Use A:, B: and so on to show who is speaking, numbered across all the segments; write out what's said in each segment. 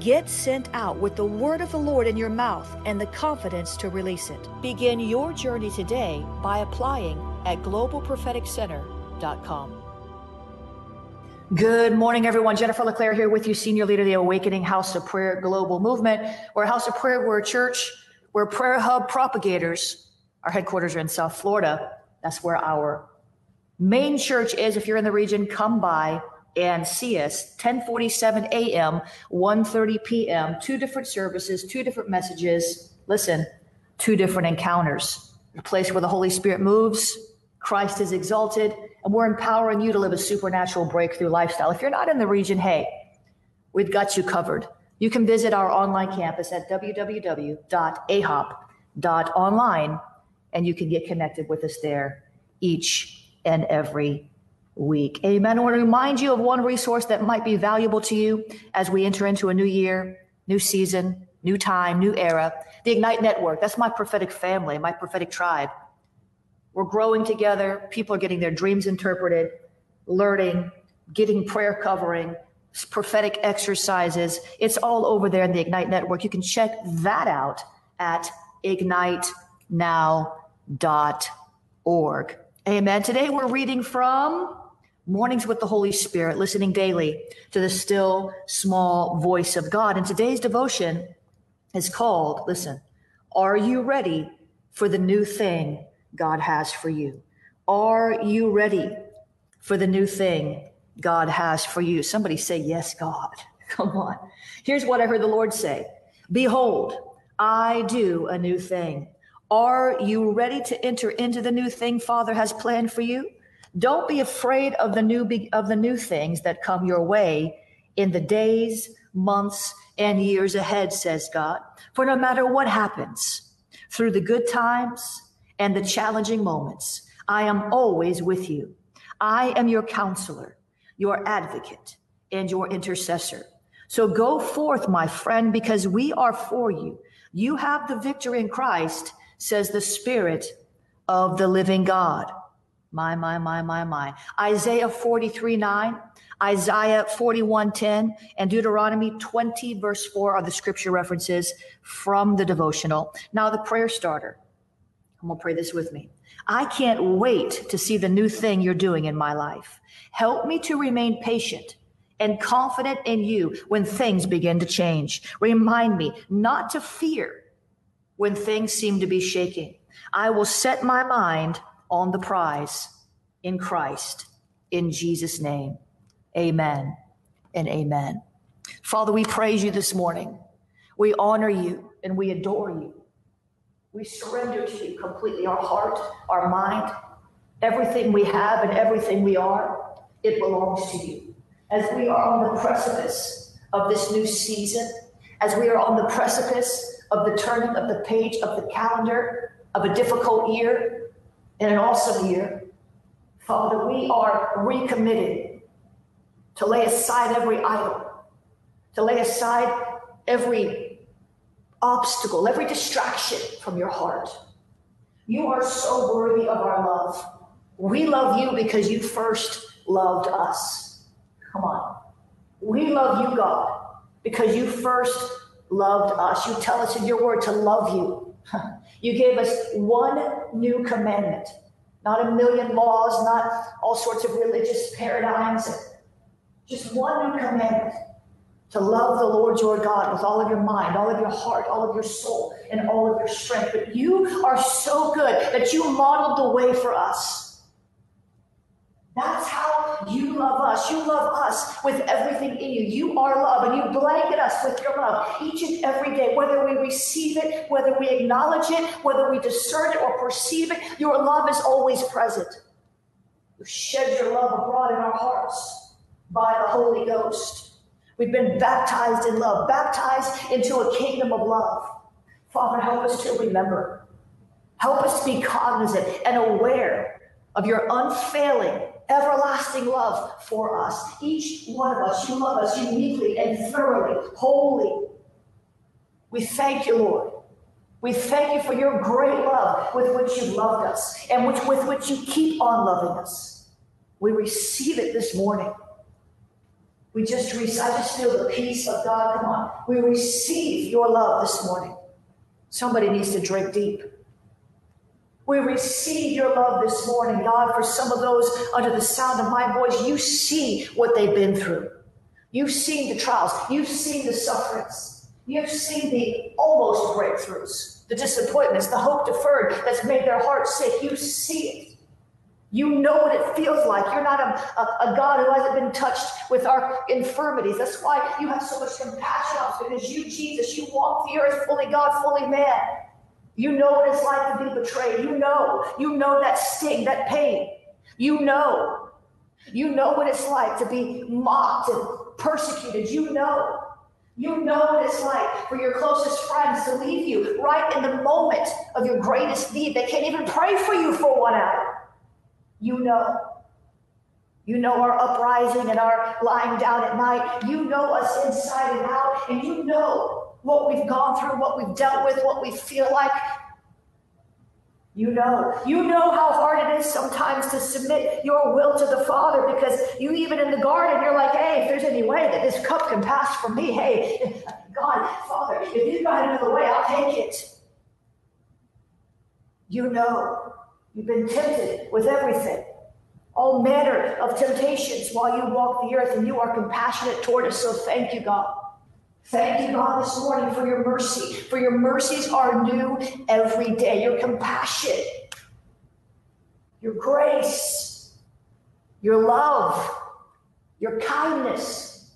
A: Get sent out with the word of the Lord in your mouth and the confidence to release it. Begin your journey today by applying at globalpropheticcenter.com. Good morning, everyone. Jennifer LeClaire here with you, Senior Leader of the Awakening House of Prayer Global Movement. We're a house of prayer, we're a church, we're prayer hub propagators. Our headquarters are in South Florida. That's where our main church is. If you're in the region, come by and see us 1047 a.m 1.30 p.m two different services two different messages. Listen two different encounters. A place where the holy spirit moves christ is exalted and we're empowering you to live a supernatural breakthrough lifestyle. If you're not in the region hey we've got you covered. You can visit our online campus at www.ahop.online and you can get connected with us there each and every week. Amen. I want to remind you of one resource that might be valuable to you as we enter into a new year, new season, new time, new era. The Ignite Network. That's my prophetic family, my prophetic tribe. We're growing together. People are getting their dreams interpreted, learning, getting prayer covering, prophetic exercises. It's all over there in the Ignite Network. You can check that out at ignitenow.org. Amen. Today we're reading from Mornings with the Holy Spirit, listening daily to the still small voice of God. And today's devotion is called, listen, Are you ready for the new thing God has for you? Are you ready for the new thing God has for you? Somebody say, Yes, God. Come on. Here's what I heard the Lord say Behold, I do a new thing. Are you ready to enter into the new thing Father has planned for you? Don't be afraid of the new of the new things that come your way in the days, months, and years ahead, says God. For no matter what happens, through the good times and the challenging moments, I am always with you. I am your counselor, your advocate, and your intercessor. So go forth, my friend, because we are for you. You have the victory in Christ, says the Spirit of the living God. My, my, my, my, my. Isaiah 43 9, Isaiah 41 10, and Deuteronomy 20, verse 4 are the scripture references from the devotional. Now, the prayer starter. I'm going to pray this with me. I can't wait to see the new thing you're doing in my life. Help me to remain patient and confident in you when things begin to change. Remind me not to fear when things seem to be shaking. I will set my mind on the prize in Christ. In Jesus' name, amen and amen. Father, we praise you this morning. We honor you and we adore you. We surrender to you completely our heart, our mind, everything we have and everything we are, it belongs to you. As we are on the precipice of this new season, as we are on the precipice of the turning of the page of the calendar of a difficult year, in an awesome year. Father, we are recommitted to lay aside every idol, to lay aside every obstacle, every distraction from your heart. You are so worthy of our love. We love you because you first loved us. Come on. We love you, God, because you first loved us. You tell us in your word to love you. You gave us one new commandment, not a million laws, not all sorts of religious paradigms. Just one new commandment to love the Lord your God with all of your mind, all of your heart, all of your soul, and all of your strength. But you are so good that you modeled the way for us. That's how you love us. You love us with everything in you. You are love, and you blanket us with your love each and every day, whether we receive it, whether we acknowledge it, whether we discern it or perceive it. Your love is always present. You shed your love abroad in our hearts by the Holy Ghost. We've been baptized in love, baptized into a kingdom of love. Father, help us to remember. Help us to be cognizant and aware of your unfailing everlasting love for us. Each one of us, you love us uniquely and thoroughly, wholly. We thank you, Lord. We thank you for your great love with which you loved us and which, with which you keep on loving us. We receive it this morning. We just receive, I just feel the peace of God. Come on. We receive your love this morning. Somebody needs to drink deep. We receive your love this morning, God, for some of those under the sound of my voice. You see what they've been through. You've seen the trials. You've seen the sufferings. You've seen the almost breakthroughs, the disappointments, the hope deferred that's made their hearts sick. You see it. You know what it feels like. You're not a, a, a, God who hasn't been touched with our infirmities. That's why you have so much compassion on us because you, Jesus, you walk the earth fully God, fully man. You know what it's like to be betrayed. You know. You know that sting, that pain. You know. You know what it's like to be mocked and persecuted. You know. You know what it's like for your closest friends to leave you right in the moment of your greatest need. They can't even pray for you for one hour. You know. You know our uprising and our lying down at night. You know us inside and out. And you know what we've gone through, what we've dealt with, what we feel like. You know, you know how hard it is sometimes to submit your will to the Father because you, even in the garden, you're like, hey, if there's any way that this cup can pass from me, hey, God, Father, if you've got another way, I'll take it. You know, you've been tempted with everything, all manner of temptations while you walk the earth, and you are compassionate toward us. So thank you, God. Thank you, God, this morning for your mercy. For your mercies are new every day. Your compassion, your grace, your love, your kindness,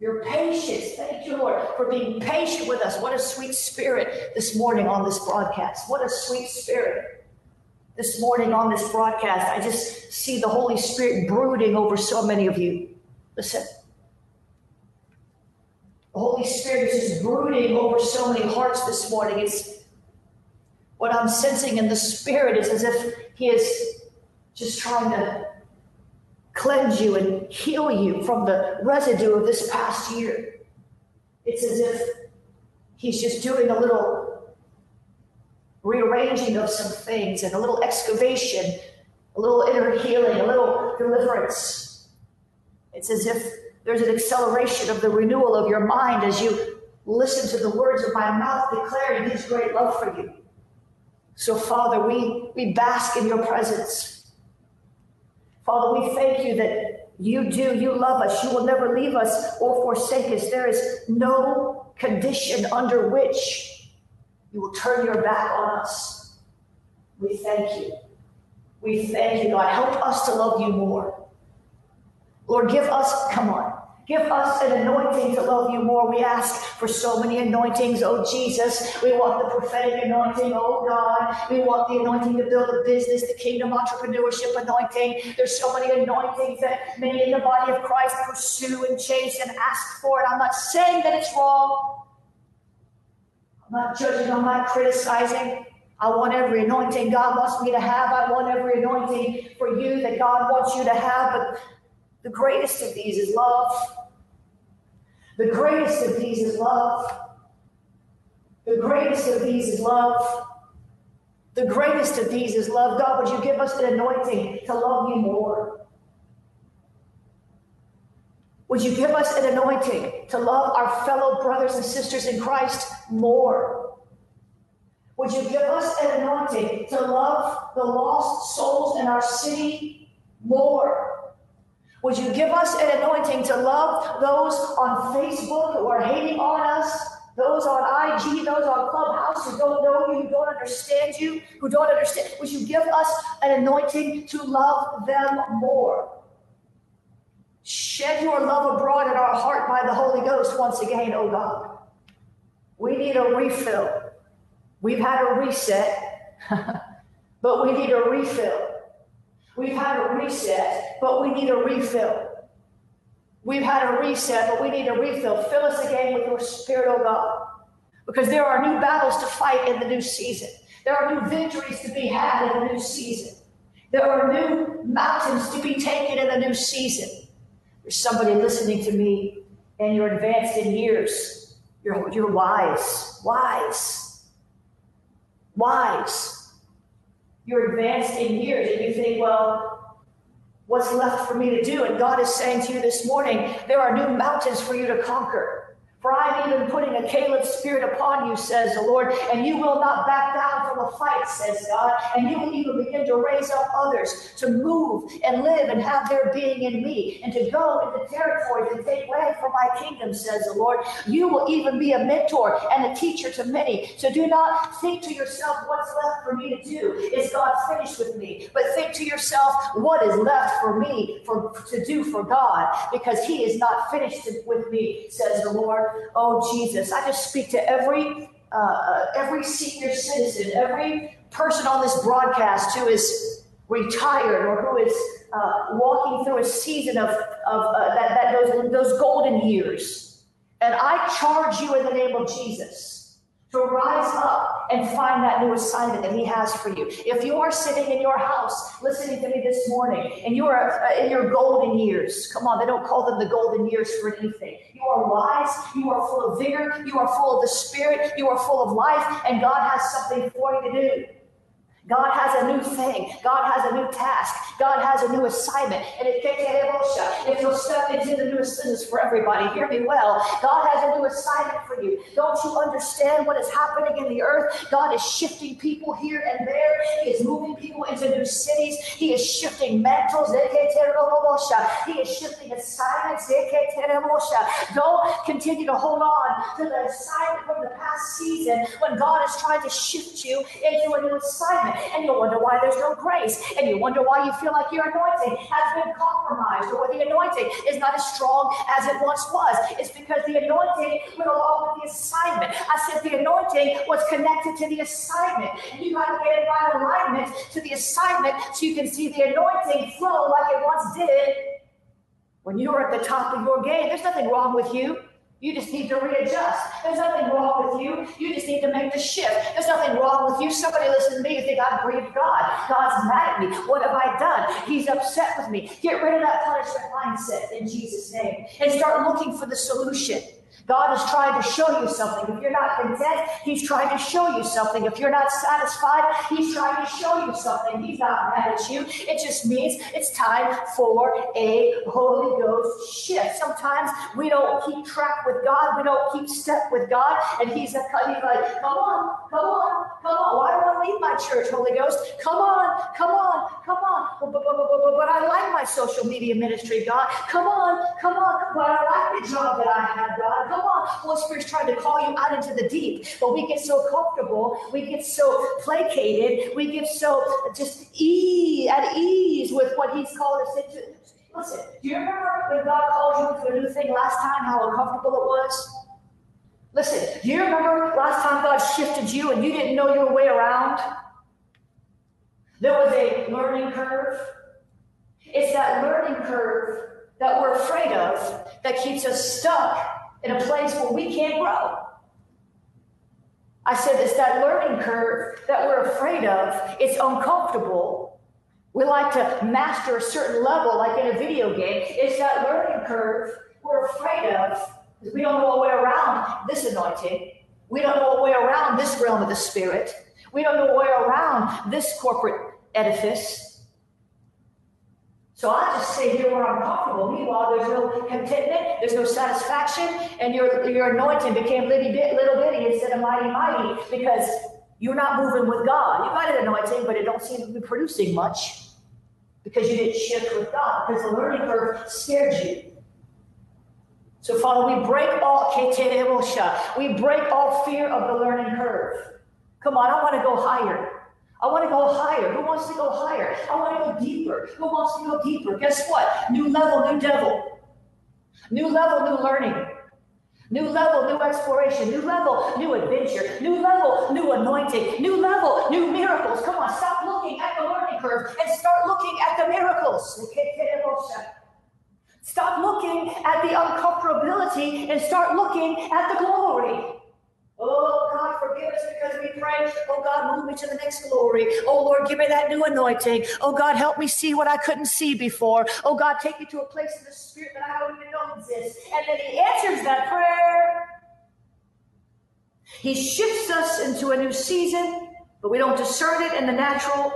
A: your patience. Thank you, Lord, for being patient with us. What a sweet spirit this morning on this broadcast. What a sweet spirit this morning on this broadcast. I just see the Holy Spirit brooding over so many of you. Listen. The Holy Spirit is just brooding over so many hearts this morning. It's what I'm sensing in the Spirit is as if He is just trying to cleanse you and heal you from the residue of this past year. It's as if He's just doing a little rearranging of some things and a little excavation, a little inner healing, a little deliverance. It's as if there's an acceleration of the renewal of your mind as you listen to the words of my mouth declaring his great love for you. So, Father, we, we bask in your presence. Father, we thank you that you do, you love us. You will never leave us or forsake us. There is no condition under which you will turn your back on us. We thank you. We thank you, God. Help us to love you more. Lord, give us, come on, give us an anointing to love you more. We ask for so many anointings, oh Jesus. We want the prophetic anointing, oh God. We want the anointing to build a business, the kingdom entrepreneurship anointing. There's so many anointings that many in the body of Christ pursue and chase and ask for. And I'm not saying that it's wrong. I'm not judging, I'm not criticizing. I want every anointing God wants me to have. I want every anointing for you that God wants you to have. But the greatest of these is love. The greatest of these is love. The greatest of these is love. The greatest of these is love. God, would you give us an anointing to love you more? Would you give us an anointing to love our fellow brothers and sisters in Christ more? Would you give us an anointing to love the lost souls in our city more? Would you give us an anointing to love those on Facebook who are hating on us those on IG, those on Clubhouse who don't know you, who don't understand you, who don't understand, would you give us an anointing to love them more? Shed your love abroad in our heart by the Holy Ghost once again, oh God. We need a refill. We've had a reset, but we need a refill. We've had a reset, but we need a refill. We've had a reset, but we need a refill. Fill us again with your spirit, oh God. Because there are new battles to fight in the new season. There are new victories to be had in the new season. There are new mountains to be taken in the new season. There's somebody listening to me, and you're advanced in years. You're, you're wise, wise, wise. You're advanced in years, and you think, well, what's left for me to do. And God is saying to you this morning, there are new mountains for you to conquer. For I'm even putting a Caleb spirit upon you, says the Lord, and you will not back down from the fight, says God, and you will even begin to raise up others to move and live and have their being in me, and to go into territories and take way for my kingdom, says the Lord. You will even be a mentor and a teacher to many. So do not think to yourself, what's left for me to do? Is God finished with me? But think to yourself, what is left for me for to do for God? Because He is not finished with me, says the Lord. Oh, Jesus, I just speak to every uh, uh, every senior citizen, every person on this broadcast who is retired or who is uh, walking through a season of, of uh, that, that those, those golden years. And I charge you in the name of Jesus to rise up and find that new assignment that He has for you. If you are sitting in your house listening to me this morning and you are uh, in your golden years, come on, they don't call them the golden years for anything. You are wise, you are full of vigor, you are full of the Spirit, you are full of life, and God has something for you to do. God has a new thing. God has a new task. God has a new assignment. And if you'll step into the new assignments for everybody, hear me well. God has a new assignment for you. Don't you understand what is happening in the earth? God is shifting people here and there. He is moving into new cities. He is shifting mantles. He is shifting assignments. Don't continue to hold on to the assignment from the past season when God is trying to shift you into a new assignment and you wonder why there's no grace, and you wonder why you feel like your anointing has been compromised, or the anointing is not as strong as it once was. It's because the anointing went along with the assignment. I said the anointing was connected to the assignment. You got to get in right alignment to the assignment so you can see the anointing flow like it once did when you were at the top of your game. There's nothing wrong with you. You just need to readjust. There's nothing wrong with you. You just need to make the shift. There's nothing wrong with you. Somebody listen to me. You think I've grieved God. God's mad at me. What have I done? He's upset with me. Get rid of that punishment mindset in Jesus' name and start looking for the solution. God is trying to show you something. If you're not content, He's trying to show you something. If you're not satisfied, He's trying to show you something. He's not mad at you. It just means it's time for a Holy Ghost shift. Sometimes we don't keep track with God, we don't keep step with God, and He's, he's like, come on, come on, come on. Why do I leave my church, Holy Ghost? Come on, come on, come on. But, but, but, but I like my social media ministry, God. Come on, come on. But I like the job that I have, God. Come on. Holy Spirit's trying to call you out into the deep. But we get so comfortable. We get so placated. We get so just e at ease with what He's called us into. Listen, do you remember when God called you into a new thing last time, how uncomfortable it was? Listen, do you remember last time God shifted you and you didn't know your way around? There was a learning curve. It's that learning curve that we're afraid of that keeps us stuck in a place where we can't grow. I said it's that learning curve that we're afraid of. It's uncomfortable. We like to master a certain level, like in a video game. It's that learning curve we're afraid of because we don't know a way around this anointing. We don't know a way around this realm of the spirit. We don't know a way around this corporate edifice. So I just stay here where I'm comfortable. Meanwhile, there's no contentment, there's no satisfaction, and your your anointing became little, bit, little bitty instead of mighty mighty because you're not moving with God. You got an anointing, but it don't seem to be producing much because you didn't shift with God because the learning curve scared you. So, Father, we break all we break all fear of the learning curve. Come on, I want to go higher. I want to go higher. Who wants to go higher? I want to go deeper. Who wants to go deeper? Guess what? New level, new devil. New level, new learning. New level, new exploration. New level, new adventure. New level, new anointing. New level, new miracles. Come on, stop looking at the learning curve and start looking at the miracles. Stop looking at the uncomfortability and start looking at the glory. Oh, God, forgive us because we pray. Oh, God, move me to the next glory. Oh, Lord, give me that new anointing. Oh, God, help me see what I couldn't see before. Oh, God, take me to a place in the spirit that I don't even know exists. And then He answers that prayer. He shifts us into a new season, but we don't discern it in the natural.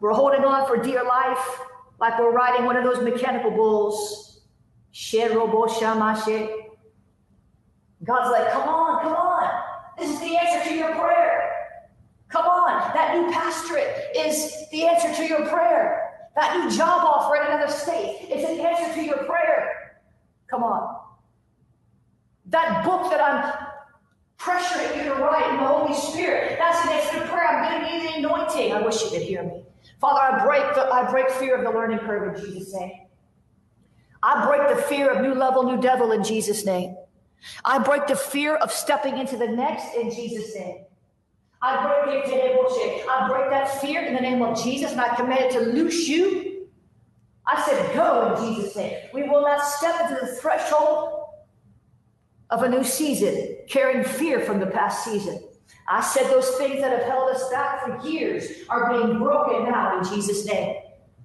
A: We're holding on for dear life like we're riding one of those mechanical bulls. God's like, come on, come on. This is the answer to your prayer. Come on. That new pastorate is the answer to your prayer. That new job offer in another state is an answer to your prayer. Come on. That book that I'm pressuring you to write in the Holy Spirit, that's an answer to prayer. I'm giving you the anointing. I wish you could hear me. Father, I break the I break fear of the learning curve in Jesus' name. I break the fear of new level, new devil in Jesus' name. I break the fear of stepping into the next in Jesus' name. I break it I break that fear in the name of Jesus, and I command it to loose you. I said, go in Jesus' name. We will not step into the threshold of a new season carrying fear from the past season. I said those things that have held us back for years are being broken now in Jesus' name.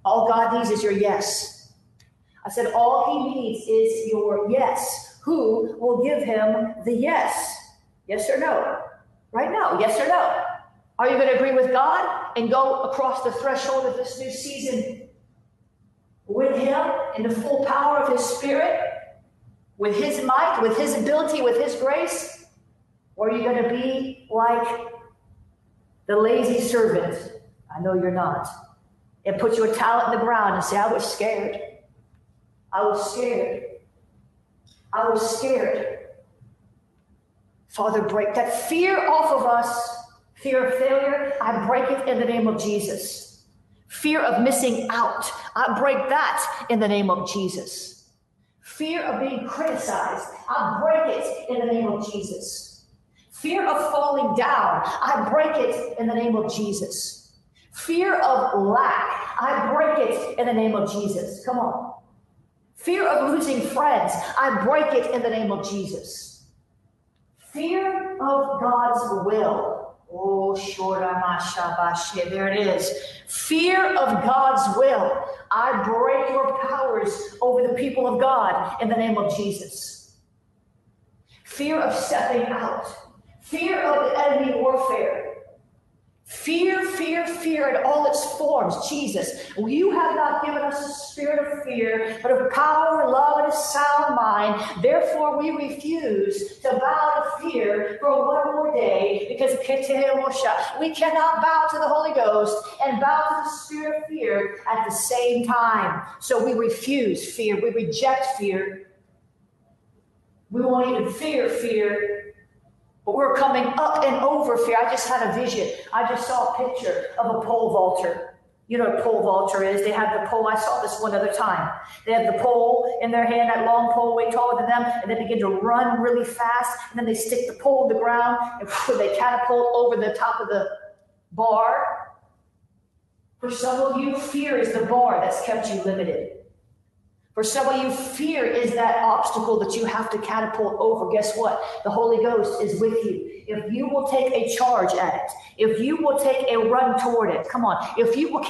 A: All God needs is your yes. I said, all he needs is your yes who will give him the yes? Yes or no? Right now, yes or no? Are you going to agree with God and go across the threshold of this new season with Him in the full power of His Spirit, with His might, with His ability, with His grace? Or are you going to be like the lazy servant? I know you're not. And put your talent in the ground and say, I was scared. I was scared. I was scared. Father, break that fear off of us. Fear of failure, I break it in the name of Jesus. Fear of missing out, I break that in the name of Jesus. Fear of being criticized, I break it in the name of Jesus. Fear of falling down, I break it in the name of Jesus. Fear of lack, I break it in the name of Jesus. Come on. Fear of losing friends, I break it in the name of Jesus. Fear of God's will. Oh, there it is. Fear of God's will. I break your powers over the people of God in the name of Jesus. Fear of stepping out. Fear of enemy warfare. Fear, fear, fear in all its forms. Jesus, you have not given us a spirit of fear, but of power, love, and a sound mind. Therefore, we refuse to bow to fear for one more day because we cannot bow to the Holy Ghost and bow to the spirit of fear at the same time. So we refuse fear. We reject fear. We won't even fear fear but we're coming up and over fear. I just had a vision. I just saw a picture of a pole vaulter. You know what pole vaulter is? They have the pole. I saw this one other time. They have the pole in their hand, that long pole way taller than them, and they begin to run really fast. And then they stick the pole in the ground and they catapult over the top of the bar. For some of you, fear is the bar that's kept you limited. For some of you, fear is that obstacle that you have to catapult over. Guess what? The Holy Ghost is with you. If you will take a charge at it, if you will take a run toward it, come on. If you will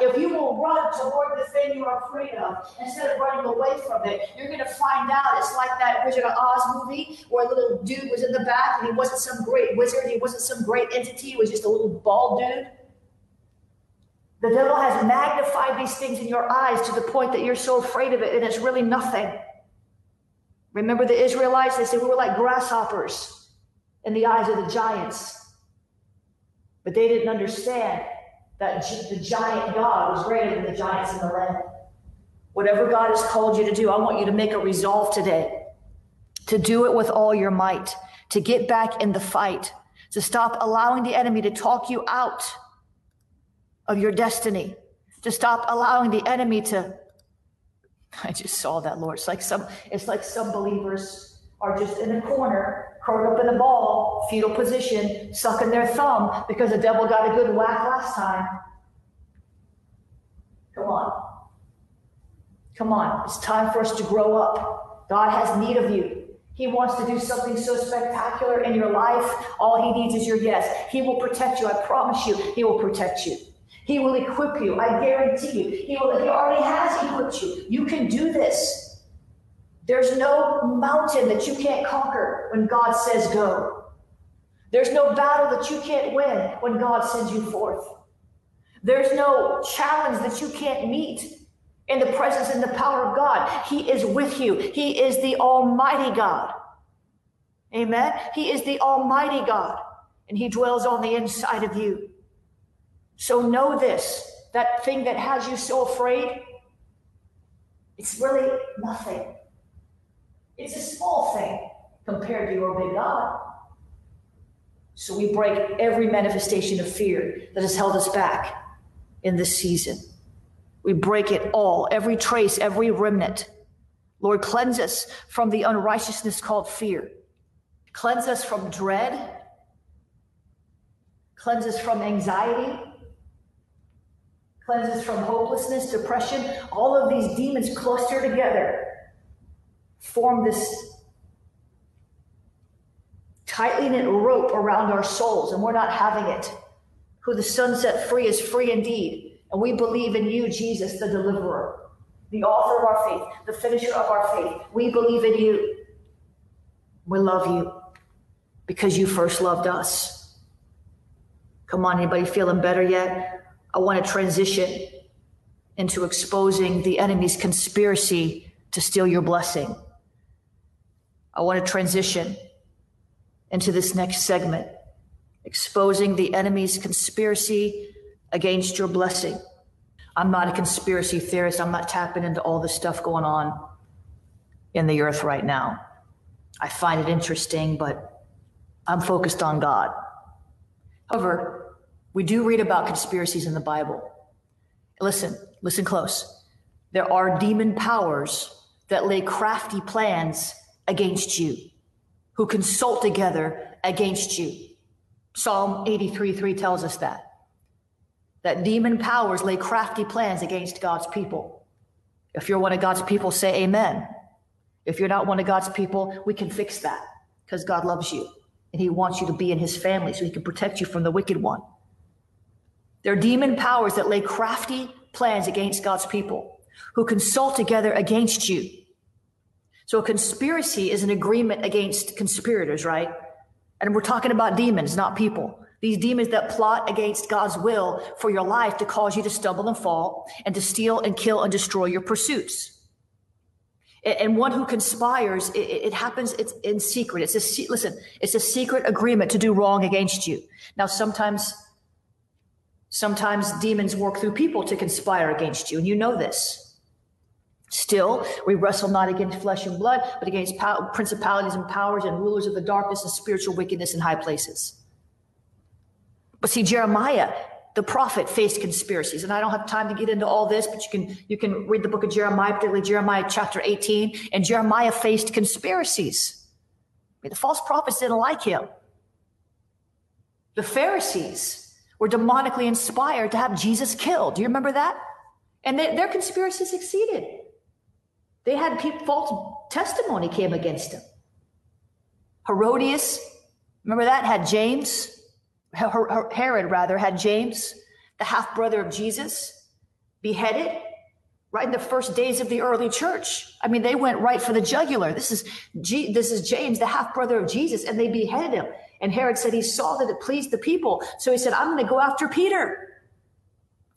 A: if you will run toward the thing you are afraid of instead of running away from it, you're going to find out it's like that Wizard of Oz movie where a little dude was in the back and he wasn't some great wizard, he wasn't some great entity, he was just a little bald dude. The devil has magnified these things in your eyes to the point that you're so afraid of it, and it's really nothing. Remember the Israelites? They said we were like grasshoppers in the eyes of the giants. But they didn't understand that the giant God was greater than the giants in the land. Whatever God has called you to do, I want you to make a resolve today to do it with all your might, to get back in the fight, to stop allowing the enemy to talk you out of your destiny, to stop allowing the enemy to. I just saw that, Lord. It's like some, it's like some believers are just in a corner, curled up in a ball, fetal position, sucking their thumb because the devil got a good whack last time. Come on. Come on. It's time for us to grow up. God has need of you. He wants to do something so spectacular in your life. All he needs is your yes. He will protect you. I promise you, he will protect you. He will equip you. I guarantee you. He will. He already has equipped you. You can do this. There's no mountain that you can't conquer when God says go. There's no battle that you can't win when God sends you forth. There's no challenge that you can't meet in the presence and the power of God. He is with you. He is the Almighty God. Amen. He is the Almighty God, and He dwells on the inside of you. So know this that thing that has you so afraid, it's really nothing. It's a small thing compared to your big God. So we break every manifestation of fear that has held us back in this season. We break it all, every trace, every remnant. Lord, cleanse us from the unrighteousness called fear. Cleanse us from dread. Cleanse us from anxiety cleanses from hopelessness, depression. All of these demons cluster together, form this tightly knit rope around our souls, and we're not having it. Who the Son set free is free indeed. And we believe in you, Jesus, the deliverer, the author of our faith, the finisher of our faith. We believe in you. We love you because you first loved us. Come on, anybody feeling better yet? I want to transition into exposing the enemy's conspiracy to steal your blessing. I want to transition into this next segment, exposing the enemy's conspiracy against your blessing. I'm not a conspiracy theorist. I'm not tapping into all the stuff going on in the earth right now. I find it interesting, but I'm focused on God. However, we do read about conspiracies in the Bible. Listen, listen close. There are demon powers that lay crafty plans against you, who consult together against you. Psalm 83 3 tells us that. That demon powers lay crafty plans against God's people. If you're one of God's people, say amen. If you're not one of God's people, we can fix that because God loves you and He wants you to be in His family so He can protect you from the wicked one. They're demon powers that lay crafty plans against God's people who consult together against you. So a conspiracy is an agreement against conspirators, right? And we're talking about demons, not people. These demons that plot against God's will for your life to cause you to stumble and fall and to steal and kill and destroy your pursuits. And one who conspires, it, happens it's in secret. It's a listen, it's a secret agreement to do wrong against you. Now, sometimes Sometimes demons work through people to conspire against you, and you know this. Still, we wrestle not against flesh and blood, but against pow- principalities and powers and rulers of the darkness and spiritual wickedness in high places. But see, Jeremiah, the prophet, faced conspiracies, and I don't have time to get into all this, but you can you can read the book of Jeremiah, particularly Jeremiah chapter 18, and Jeremiah faced conspiracies. I mean, the false prophets didn't like him. The Pharisees were demonically inspired to have Jesus killed. Do you remember that? And they, their conspiracy succeeded. They had people, false testimony came against him. Herodias, remember that, had James. Herod, rather, had James, the half brother of Jesus, beheaded right in the first days of the early church. I mean, they went right for the jugular. This is G- this is James, the half brother of Jesus, and they beheaded him. And Herod said he saw that it pleased the people, so he said, "I'm going to go after Peter."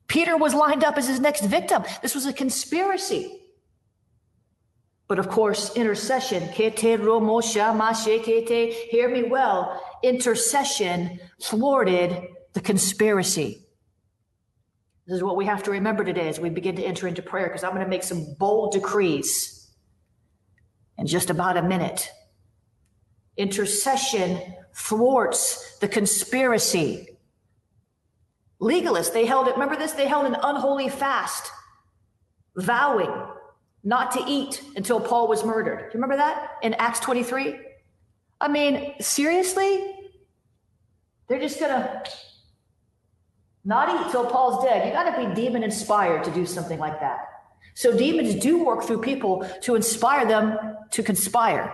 A: Peter was lined up as his next victim. This was a conspiracy. But of course, intercession, hear me well, intercession thwarted the conspiracy. This is what we have to remember today as we begin to enter into prayer, because I'm going to make some bold decrees in just about a minute. Intercession thwarts the conspiracy. Legalists, they held it, remember this? They held an unholy fast, vowing not to eat until Paul was murdered. Do you remember that in Acts 23? I mean, seriously? They're just going to not eat till Paul's dead. You got to be demon inspired to do something like that. So demons do work through people to inspire them to conspire.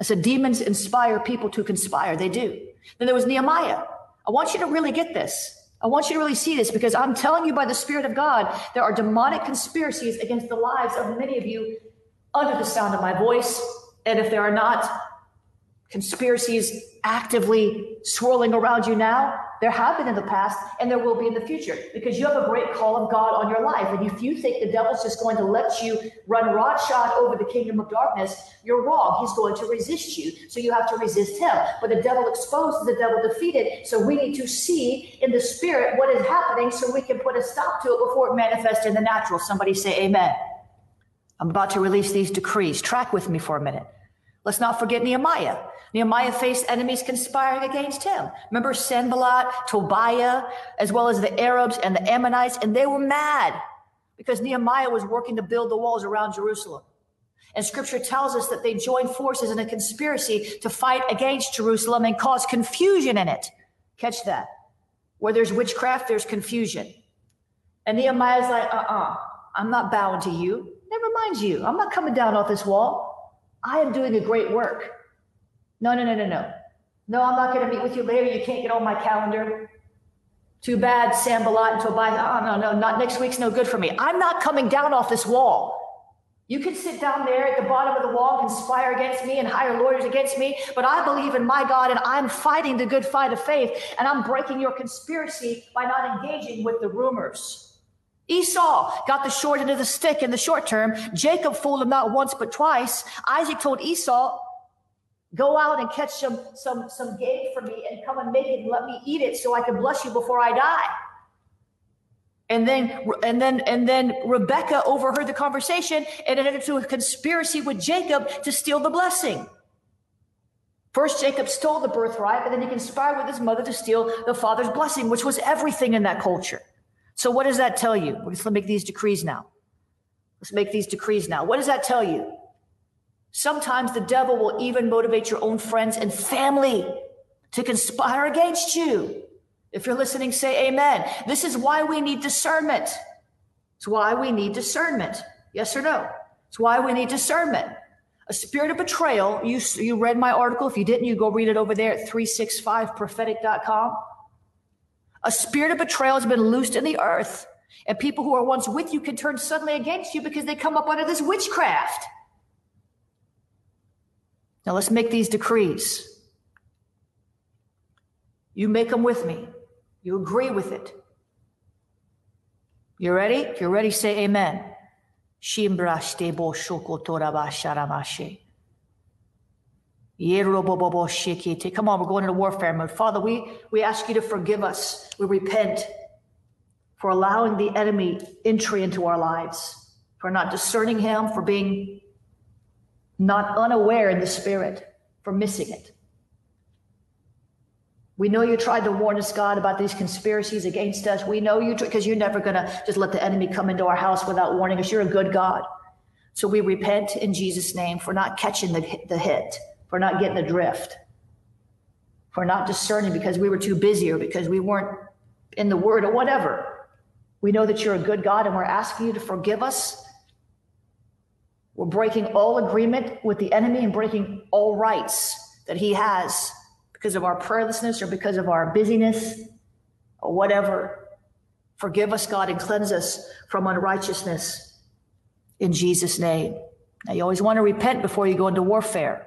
A: I said demons inspire people to conspire. They do. Then there was Nehemiah. I want you to really get this. I want you to really see this because I'm telling you by the Spirit of God, there are demonic conspiracies against the lives of many of you under the sound of my voice. And if there are not conspiracies actively swirling around you now, there have been in the past and there will be in the future because you have a great call of God on your life. And if you think the devil's just going to let you run shot over the kingdom of darkness, you're wrong. He's going to resist you. So you have to resist him. But the devil exposed the devil defeated. So we need to see in the spirit what is happening so we can put a stop to it before it manifests in the natural. Somebody say amen. I'm about to release these decrees. Track with me for a minute. Let's not forget Nehemiah. Nehemiah faced enemies conspiring against him. Remember Sanballat, Tobiah, as well as the Arabs and the Ammonites, and they were mad because Nehemiah was working to build the walls around Jerusalem. And scripture tells us that they joined forces in a conspiracy to fight against Jerusalem and cause confusion in it. Catch that. Where there's witchcraft, there's confusion. And Nehemiah's like, uh uh-uh, uh, i am not bowing to you. Never mind you. I'm not coming down off this wall. I am doing a great work. No, no, no, no, no. No, I'm not going to meet with you later. You can't get on my calendar. Too bad, Sanballat and Tobiah. Uh, oh, uh, no, no, not next week's no good for me. I'm not coming down off this wall. You can sit down there at the bottom of the wall, and conspire against me, and hire lawyers against me, but I believe in my God and I'm fighting the good fight of faith, and I'm breaking your conspiracy by not engaging with the rumors. Esau got the short end of the stick in the short term. Jacob fooled him not once but twice. Isaac told Esau, "Go out and catch some some some game for me and come and make it and let me eat it so I can bless you before I die." And then and then and then Rebecca overheard the conversation and entered into a conspiracy with Jacob to steal the blessing. First, Jacob stole the birthright, but then he conspired with his mother to steal the father's blessing, which was everything in that culture. So, what does that tell you? Let's make these decrees now. Let's make these decrees now. What does that tell you? Sometimes the devil will even motivate your own friends and family to conspire against you. If you're listening, say amen. This is why we need discernment. It's why we need discernment. Yes or no? It's why we need discernment. A spirit of betrayal. You, you read my article. If you didn't, you go read it over there at 365prophetic.com. A spirit of betrayal has been loosed in the earth. And people who are once with you can turn suddenly against you because they come up under this witchcraft. Now let's make these decrees. You make them with me. You agree with it. You ready? If you're ready, say amen. Come on, we're going into warfare mode. Father, we, we ask you to forgive us. We repent for allowing the enemy entry into our lives, for not discerning him, for being not unaware in the spirit, for missing it. We know you tried to warn us, God, about these conspiracies against us. We know you because you're never going to just let the enemy come into our house without warning us. You're a good God. So we repent in Jesus' name for not catching the, the hit for not getting the drift, for not discerning because we were too busy or because we weren't in the word or whatever. We know that you're a good God and we're asking you to forgive us We're breaking all agreement with the enemy and breaking all rights that he has because of our prayerlessness or because of our busyness or whatever. Forgive us, God, and cleanse us from unrighteousness in Jesus' name. Now, you always want to repent before you go into warfare,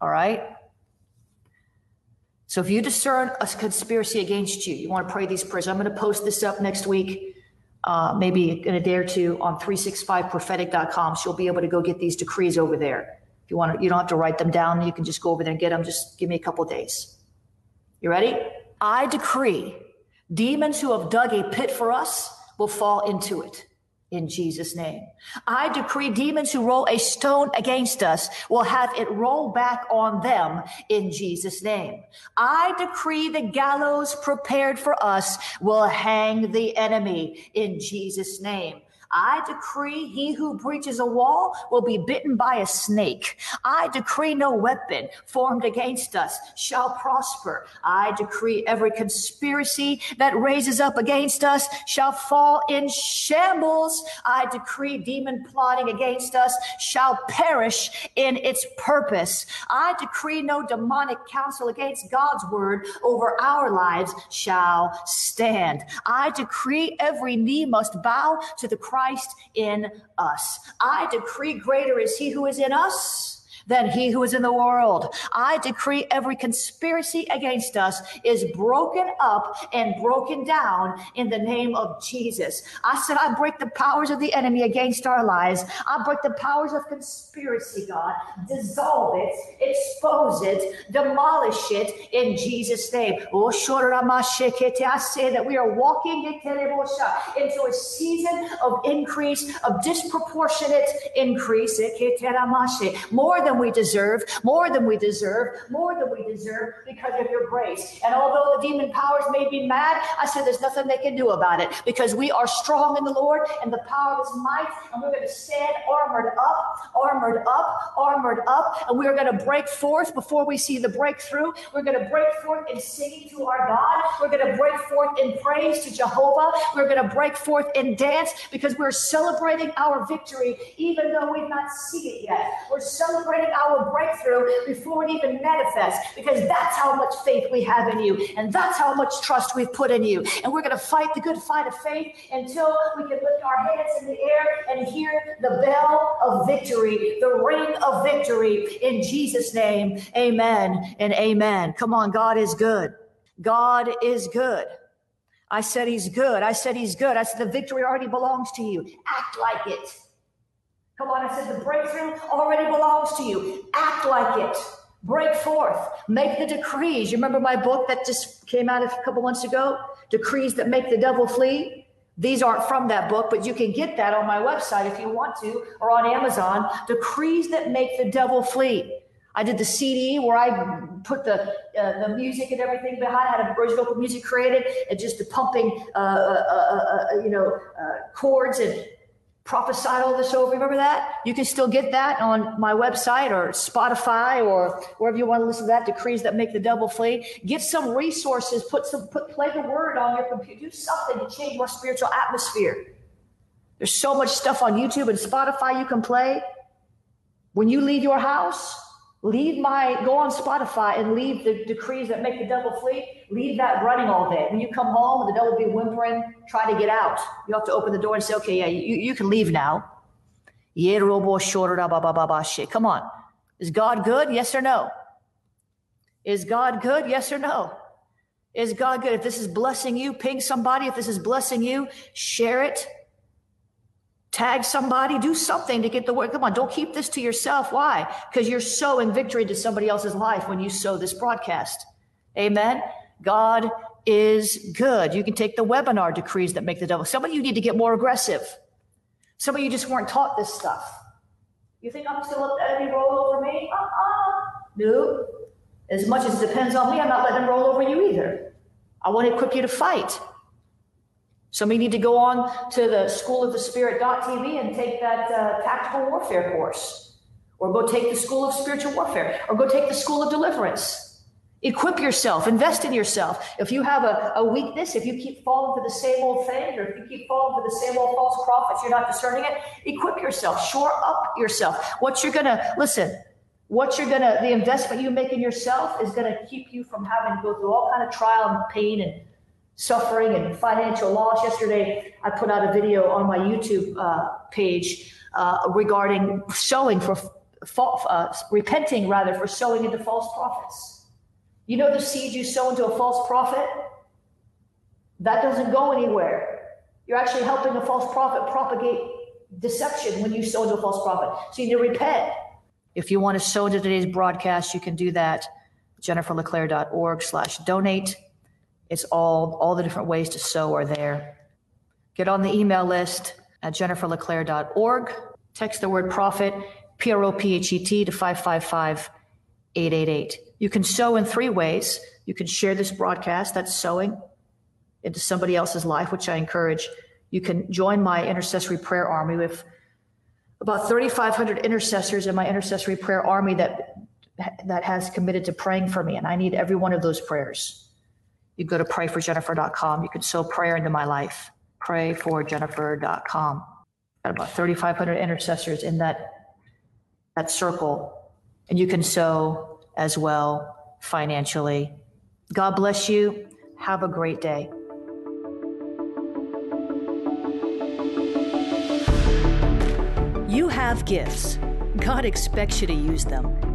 A: all right? So, if you discern a conspiracy against you, you want to pray these prayers. I'm going to post this up next week uh, maybe in a day or two on 365prophetic.com. So you'll be able to go get these decrees over there. If you want to, you don't have to write them down. You can just go over there and get them. Just give me a couple days. You ready? I decree demons who have dug a pit for us will fall into it in Jesus' name. I decree demons who roll a stone against us will have it roll back on them in Jesus' name. I decree the gallows prepared for us will hang the enemy in Jesus' name. I decree he who breaches a wall will be bitten by a snake. I decree no weapon formed against us shall prosper. I decree every conspiracy that raises up against us shall fall in shambles. I decree demon plotting against us shall perish in its purpose. I decree no demonic counsel against God's word over our lives shall stand. I decree every knee must bow to the Christ Christ in us. I decree greater is he who is in us than he who is in the world. I decree every conspiracy against us is broken up and broken down in the name of Jesus. I said, I break the powers of the enemy against our lives. I break the powers of conspiracy, God. Dissolve it, expose it, demolish it in Jesus' name. Oh, I say that we are walking into a season of increase, of disproportionate increase. More than we deserve, more than we deserve, more than we deserve because of your grace. And although the demon powers may be mad, I said there's nothing they can do about it because we are strong in the Lord and the power of his might, and we're going to stand armored up, armored up, armored up, and we're going to break forth before we see the breakthrough. We're going to break forth in singing to our God. We're going to break forth in praise to Jehovah. We're going to break forth in dance because we're celebrating our victory, even though we've not seen it yet. We're celebrating our breakthrough before it even manifests, because that's how much faith we have in you, and that's how much trust we've put in you. And we're going to fight the good fight of faith until we can lift our hands in the air and hear the bell of victory, the ring of victory in Jesus' name. Amen and amen. Come on, God is good. God is good. I said he's good. I said he's good. I said the victory already belongs to you. Act like it. Come on, I said the breakthrough already belongs to you. Act like it. Break forth. Make the decrees. You remember my book that just came out a couple months ago? Decrees that make the devil flee. These aren't from that book, but you can get that on my website if you want to, or on Amazon. Decrees that make the devil flee. I did the CD where I put the uh, the music and everything behind. I had original music created and just the pumping, uh, uh, uh, uh you know, uh, chords and prophesied all this over. Remember that? You can still get that on my website or Spotify or wherever you want to listen to that. Decrees that make the devil flee. Get some resources. Put some. Put play the word on your computer. Do something to change your spiritual atmosphere. There's so much stuff on YouTube and Spotify you can play. When you leave your house, Leave my, go on Spotify and leave the decrees that make the devil flee. Leave that running all day. When you come home, the devil will be whimpering, try to get out. You have to open the door and say, okay, yeah, you, you can leave now. Come on. Is God good? Yes or no? Is God good? Yes or no? Is God good? If this is blessing you, ping somebody. If this is blessing you, share it tag somebody, do something to get the word. Come on, don't keep this to yourself. Why? Because you're sowing victory to somebody else's life when you sow this broadcast. Amen. God is good. You can take the webinar decrees that make the devil. Some of you need to get more aggressive. Some of you just weren't taught this stuff. You think I'm just going to let the enemy roll over me? Uh-uh. No. As much as it depends on me, I'm not letting him roll over you either. I want to equip you to fight. Some of you need to go on to the School of the Spirit.tv and take that uh, tactical warfare course, or go take the School of Spiritual Warfare, or go take the School of Deliverance. Equip yourself, invest in yourself. If you have a, a weakness, if you keep falling for the same old thing, or if you keep falling for the same old false prophets, you're not discerning it, equip yourself, shore up yourself. What you're gonna listen, what you're gonna the investment you make in yourself is gonna keep you from having to go through all kind of trial and pain and suffering and financial loss. Yesterday, I put out a video on my YouTube uh, page uh, regarding sowing for uh, repenting rather for sowing into false prophets. You know the seed you sow into a false prophet? That doesn't go anywhere. You're actually helping a false prophet propagate deception when you sow into a false prophet. So you need to repent. If you want to sow into today's broadcast, you can do that. JenniferLeClaire.org slash donate. It's all, all the different ways to sow are there. Get on the email list at JenniferLeClaire.org. Text the word prophet, P R O P H E T, to 555 888. You can sow in three ways. You can share this broadcast, that's sowing, into somebody else's life, which I encourage. You can join my intercessory prayer army with about 3,500 intercessors in my intercessory prayer army that that has committed to praying for me, and I need every one of those prayers. You go to prayforjennifer.com. You can sow prayer into my life. Prayforjennifer.com. Got about 3,500 intercessors in that that circle, and you can sow as well financially. God bless you. Have a great day.
B: You have gifts. God expects you to use them.